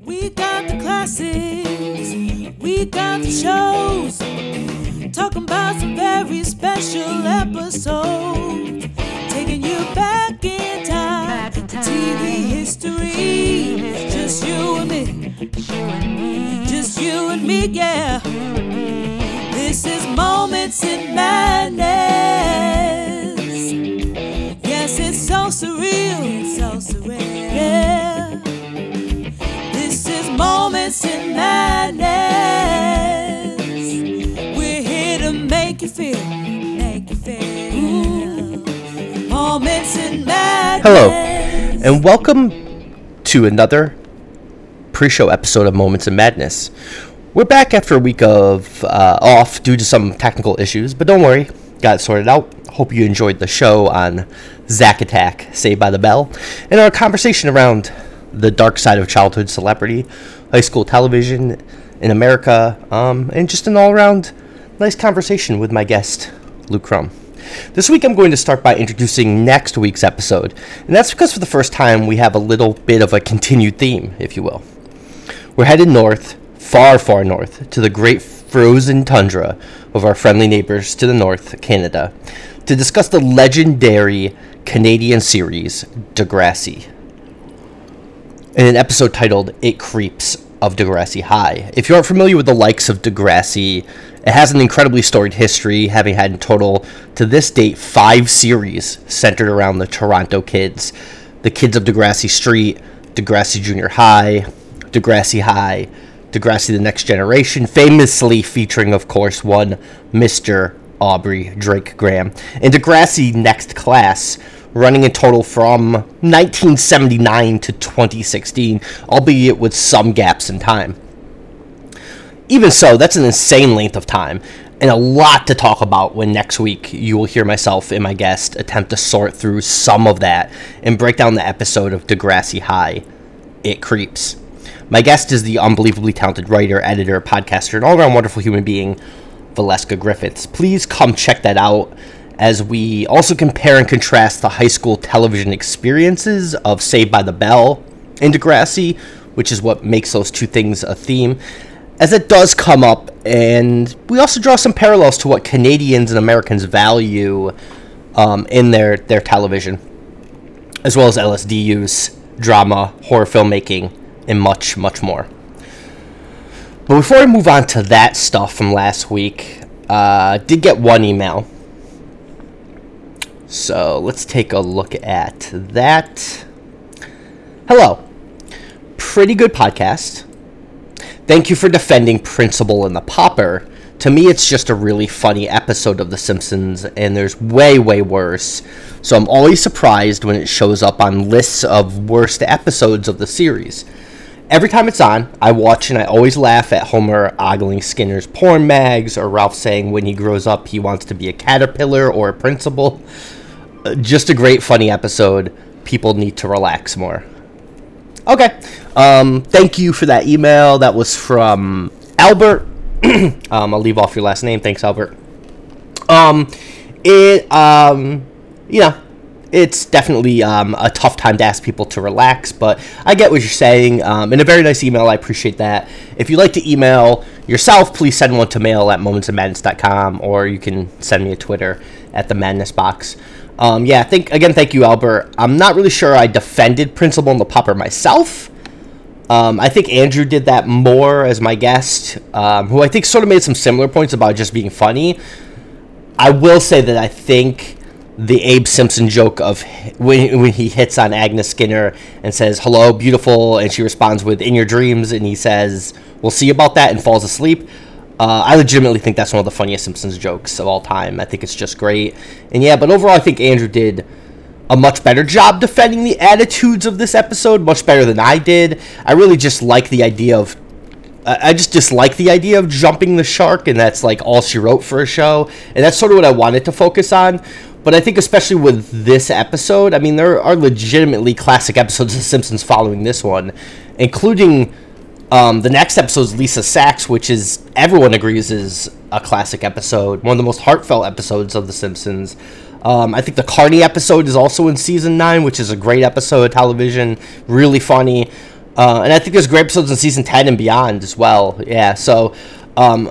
We got the classics, we got the shows. Talking about some very special episodes. Taking you back in time to TV history. Just you and me. Just you and me, yeah. This is Moments in Madness. Moments in Madness. We're here to make you feel, make you feel. Madness. Hello, and welcome to another pre-show episode of Moments in Madness. We're back after a week of uh, off due to some technical issues, but don't worry, got it sorted out. Hope you enjoyed the show on Zack Attack, Saved by the Bell, and our conversation around the dark side of childhood celebrity, high school television in America, um, and just an all-around nice conversation with my guest, Luke Crum. This week, I'm going to start by introducing next week's episode, and that's because for the first time we have a little bit of a continued theme, if you will. We're headed north, far, far north, to the great frozen tundra of our friendly neighbors to the north, Canada, to discuss the legendary Canadian series Degrassi. In an episode titled It Creeps of Degrassi High. If you aren't familiar with the likes of Degrassi, it has an incredibly storied history, having had in total, to this date, five series centered around the Toronto kids the kids of Degrassi Street, Degrassi Junior High, Degrassi High, Degrassi The Next Generation, famously featuring, of course, one Mr. Aubrey Drake Graham, and Degrassi Next Class, running in total from 1979 to 2016, albeit with some gaps in time. Even so, that's an insane length of time, and a lot to talk about when next week you will hear myself and my guest attempt to sort through some of that and break down the episode of Degrassi High. It creeps. My guest is the unbelievably talented writer, editor, podcaster, and all around wonderful human being, Valeska Griffiths. Please come check that out as we also compare and contrast the high school television experiences of Saved by the Bell and Degrassi, which is what makes those two things a theme, as it does come up, and we also draw some parallels to what Canadians and Americans value um, in their, their television, as well as LSD use, drama, horror filmmaking, and much, much more. But before I move on to that stuff from last week, uh, did get one email. So let's take a look at that. Hello. Pretty good podcast. Thank you for defending Principal and the Pauper. To me, it's just a really funny episode of The Simpsons, and there's way, way worse. So I'm always surprised when it shows up on lists of worst episodes of the series. Every time it's on, I watch and I always laugh at Homer ogling Skinner's porn mags or Ralph saying when he grows up he wants to be a caterpillar or a principal. Uh, Just a great, funny episode. People need to relax more. Okay. Um, thank you for that email. That was from Albert. um, I'll leave off your last name. Thanks, Albert. Um, it, um, you know, it's definitely um, a tough time to ask people to relax, but I get what you're saying. Um, in a very nice email, I appreciate that. If you'd like to email yourself, please send one to mail at momentsofmadness.com, or you can send me a Twitter at the Madness Box. Um, yeah, think again. Thank you, Albert. I'm not really sure I defended Principal and the Pauper myself. Um, I think Andrew did that more as my guest, um, who I think sort of made some similar points about just being funny. I will say that I think the Abe Simpson joke of when, when he hits on Agnes Skinner and says, Hello, beautiful, and she responds with, In your dreams, and he says, We'll see about that, and falls asleep. Uh, I legitimately think that's one of the funniest Simpsons jokes of all time. I think it's just great. And yeah, but overall, I think Andrew did a much better job defending the attitudes of this episode, much better than I did. I really just like the idea of I just dislike the idea of jumping the shark, and that's like all she wrote for a show, and that's sort of what I wanted to focus on. But I think, especially with this episode, I mean, there are legitimately classic episodes of The Simpsons following this one, including um, the next episode is Lisa's Sax, which is everyone agrees is a classic episode, one of the most heartfelt episodes of The Simpsons. Um, I think the Carny episode is also in season nine, which is a great episode of television, really funny. Uh, and I think there's great episodes in season 10 and beyond as well. Yeah, so um,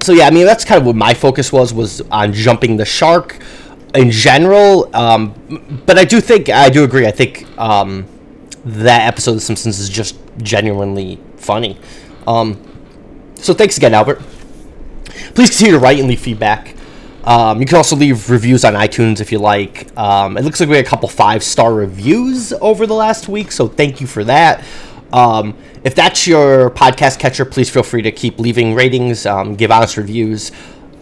so yeah, I mean that's kind of what my focus was was on jumping the shark in general. Um, but I do think I do agree. I think um, that episode of The Simpsons is just genuinely funny. Um, so thanks again, Albert. Please continue to write and leave feedback. Um, you can also leave reviews on iTunes if you like. Um, it looks like we had a couple five star reviews over the last week, so thank you for that. Um, if that's your podcast catcher, please feel free to keep leaving ratings, um, give honest reviews.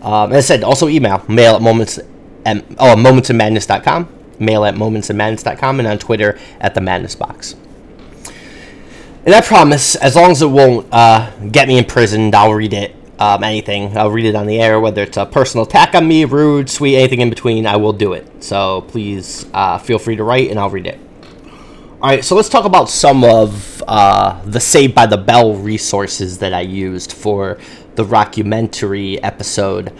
Um, as I said, also email mail at moments at, oh, momentsofmadness.com, mail at momentsofmadness.com, and on Twitter at the Madness Box. And I promise, as long as it won't uh, get me imprisoned, I'll read it. Um, anything, I'll read it on the air, whether it's a personal attack on me, rude, sweet, anything in between, I will do it. So please uh, feel free to write and I'll read it. All right, so let's talk about some of uh, the Saved by the Bell resources that I used for the rockumentary episode.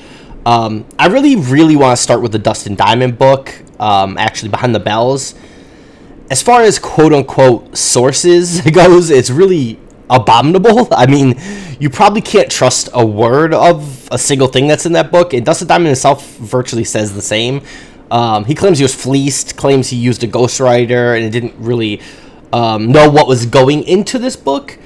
Um, I really, really want to start with the Dustin Diamond book, um, actually, Behind the Bells. As far as quote unquote sources goes, it's really abominable. I mean, you probably can't trust a word of a single thing that's in that book, and Dustin Diamond himself virtually says the same. Um, he claims he was fleeced, claims he used a ghostwriter, and didn't really um, know what was going into this book.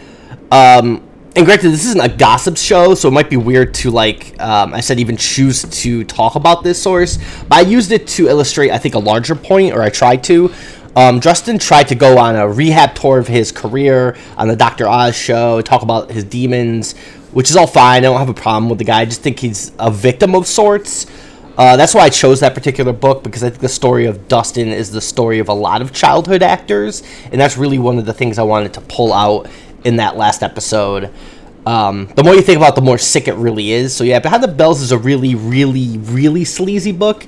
Um, and granted, this isn't a gossip show, so it might be weird to like um, I said, even choose to talk about this source. But I used it to illustrate, I think, a larger point, or I tried to. Um, Dustin tried to go on a rehab tour of his career on the Dr. Oz show, talk about his demons, which is all fine. I don't have a problem with the guy. I just think he's a victim of sorts. Uh, that's why I chose that particular book because I think the story of Dustin is the story of a lot of childhood actors, and that's really one of the things I wanted to pull out in that last episode. Um, the more you think about, it, the more sick it really is. So yeah, Behind the Bells is a really, really, really sleazy book,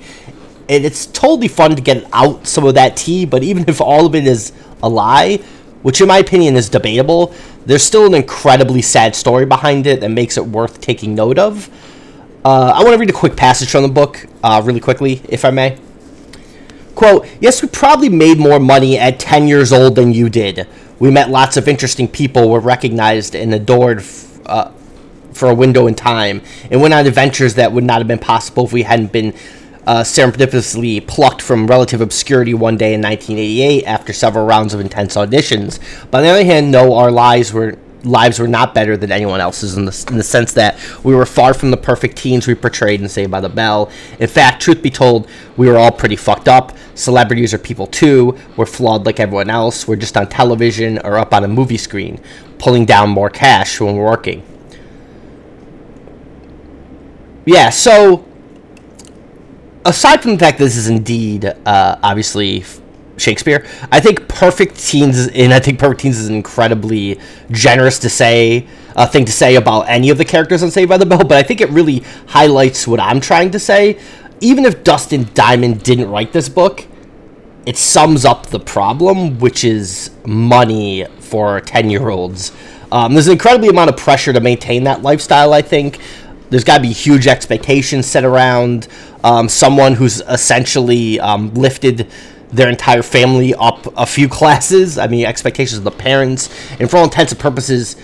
and it's totally fun to get out some of that tea. But even if all of it is a lie, which in my opinion is debatable, there's still an incredibly sad story behind it that makes it worth taking note of. Uh, I want to read a quick passage from the book, uh, really quickly, if I may. Quote, Yes, we probably made more money at 10 years old than you did. We met lots of interesting people, were recognized and adored f- uh, for a window in time, and went on adventures that would not have been possible if we hadn't been uh, serendipitously plucked from relative obscurity one day in 1988 after several rounds of intense auditions. But on the other hand, no, our lives were lives were not better than anyone else's in the, in the sense that we were far from the perfect teens we portrayed in Saved by the Bell. In fact, truth be told, we were all pretty fucked up. Celebrities are people too. We're flawed like everyone else. We're just on television or up on a movie screen, pulling down more cash when we're working. Yeah, so aside from the fact that this is indeed uh, obviously Shakespeare. I think Perfect Teens, and I think Perfect Teens is incredibly generous to say a thing to say about any of the characters on Saved by the Bell, but I think it really highlights what I'm trying to say. Even if Dustin Diamond didn't write this book, it sums up the problem, which is money for 10 year olds. Um, there's an incredibly amount of pressure to maintain that lifestyle, I think. There's got to be huge expectations set around um, someone who's essentially um, lifted their entire family up a few classes. I mean, expectations of the parents, and for all intents and purposes,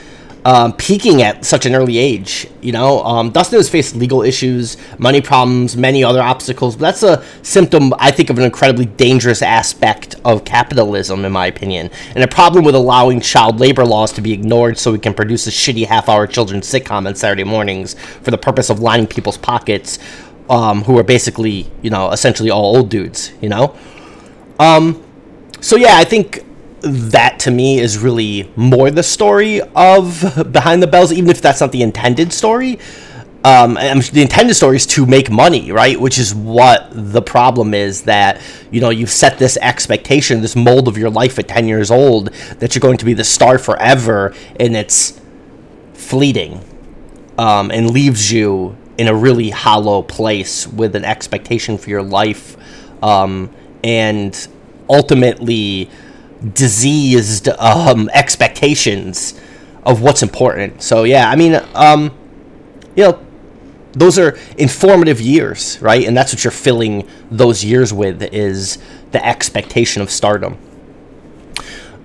um, peaking at such an early age. You know, um, Dustin has faced legal issues, money problems, many other obstacles, but that's a symptom, I think, of an incredibly dangerous aspect of capitalism, in my opinion, and a problem with allowing child labor laws to be ignored so we can produce a shitty half-hour children's sitcom on Saturday mornings for the purpose of lining people's pockets. Um, who are basically, you know, essentially all old dudes, you know? Um, so yeah, I think that to me is really more the story of Behind the Bells, even if that's not the intended story. Um, the intended story is to make money, right? Which is what the problem is that you know you've set this expectation, this mold of your life at ten years old that you're going to be the star forever, and it's fleeting, um, and leaves you in a really hollow place with an expectation for your life um, and ultimately diseased um, expectations of what's important. So yeah, I mean, um, you know, those are informative years, right? And that's what you're filling those years with is the expectation of stardom.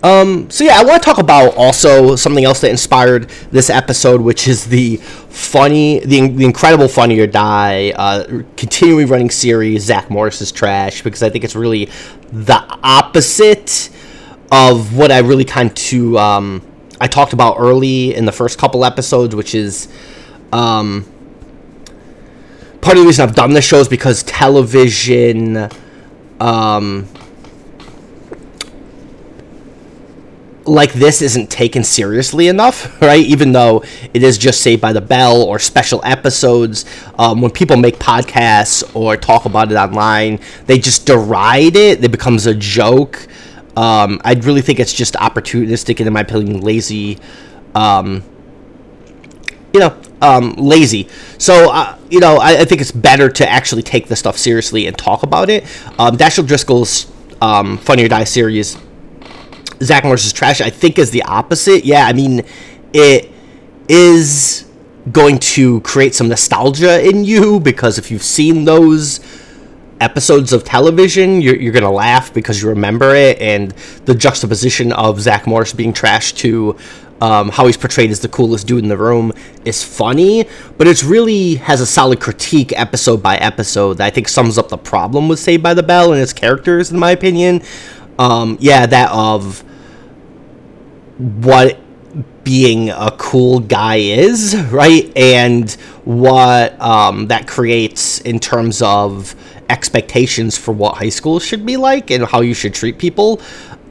Um, so yeah, I want to talk about also something else that inspired this episode, which is the funny, the, the incredible Funny or Die, uh, continually running series. Zack Morris's trash because I think it's really the opposite of what I really kind to um, I talked about early in the first couple episodes, which is um, part of the reason I've done this show is because television. Um, like this isn't taken seriously enough, right? Even though it is just Saved by the Bell or special episodes, um, when people make podcasts or talk about it online, they just deride it. It becomes a joke. Um, I really think it's just opportunistic and, in my opinion, lazy. Um, you know, um, lazy. So, uh, you know, I, I, think it's better to actually take the stuff seriously and talk about it. Um, Dashiell Driscoll's um, Funny or Die series Zack Morris's trash, I think is the opposite. Yeah, I mean, it is going to create some nostalgia in you because if you've seen those episodes of television, you're, you're going to laugh because you remember it. And the juxtaposition of Zack Morris being trash to um, how he's portrayed as the coolest dude in the room is funny, but it's really has a solid critique episode by episode that I think sums up the problem with Saved by the Bell and its characters, in my opinion. Um, yeah, that of what being a cool guy is, right? And what um, that creates in terms of expectations for what high school should be like and how you should treat people.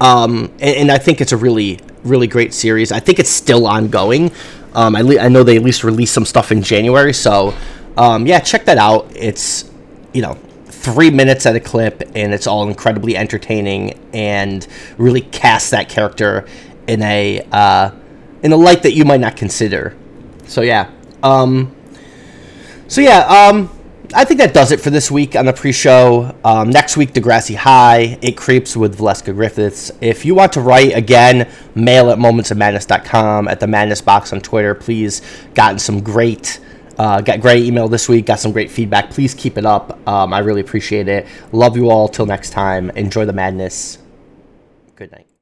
Um, and, and, I think it's a really, really great series. I think it's still ongoing. Um, I, le- I know they at least released some stuff in January. So, um, yeah, check that out. It's, you know, three minutes at a clip, and it's all incredibly entertaining and really casts that character in a uh, in a light that you might not consider. So yeah. Um, so yeah. Um, I think that does it for this week on the pre-show. Um, next week, Degrassi High, It Creeps with Valeska Griffiths. If you want to write again, mail at momentsofmadness.com, at the Madness Box on Twitter. Please, gotten some great, uh, got great email this week, got some great feedback. Please keep it up. Um, I really appreciate it. Love you all. Till next time. Enjoy the madness. Good night.